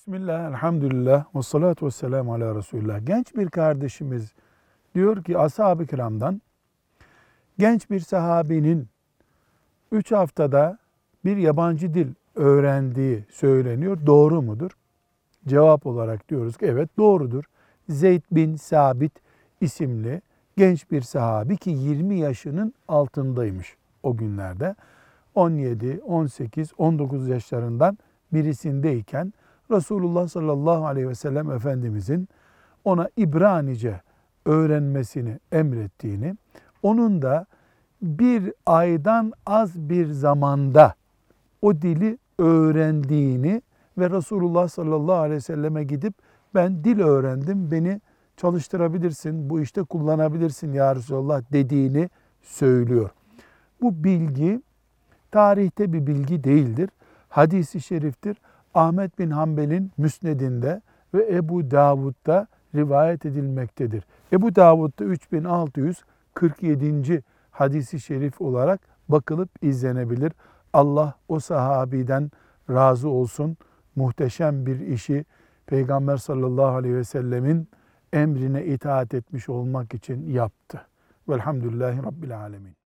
Bismillah, elhamdülillah, ve salatu ve selamu ala Resulullah. Genç bir kardeşimiz diyor ki ashab-ı kiramdan genç bir sahabinin 3 haftada bir yabancı dil öğrendiği söyleniyor. Doğru mudur? Cevap olarak diyoruz ki evet doğrudur. Zeyd bin Sabit isimli genç bir sahabi ki 20 yaşının altındaymış o günlerde. 17, 18, 19 yaşlarından birisindeyken Resulullah sallallahu aleyhi ve sellem Efendimizin ona İbranice öğrenmesini emrettiğini, onun da bir aydan az bir zamanda o dili öğrendiğini ve Resulullah sallallahu aleyhi ve selleme gidip ben dil öğrendim, beni çalıştırabilirsin, bu işte kullanabilirsin ya Resulallah dediğini söylüyor. Bu bilgi tarihte bir bilgi değildir. Hadisi şeriftir. Ahmet bin Hanbel'in müsnedinde ve Ebu Davud'da rivayet edilmektedir. Ebu Davud'da 3647. hadisi şerif olarak bakılıp izlenebilir. Allah o sahabiden razı olsun. Muhteşem bir işi Peygamber sallallahu aleyhi ve sellemin emrine itaat etmiş olmak için yaptı. Velhamdülillahi Rabbil Alemin.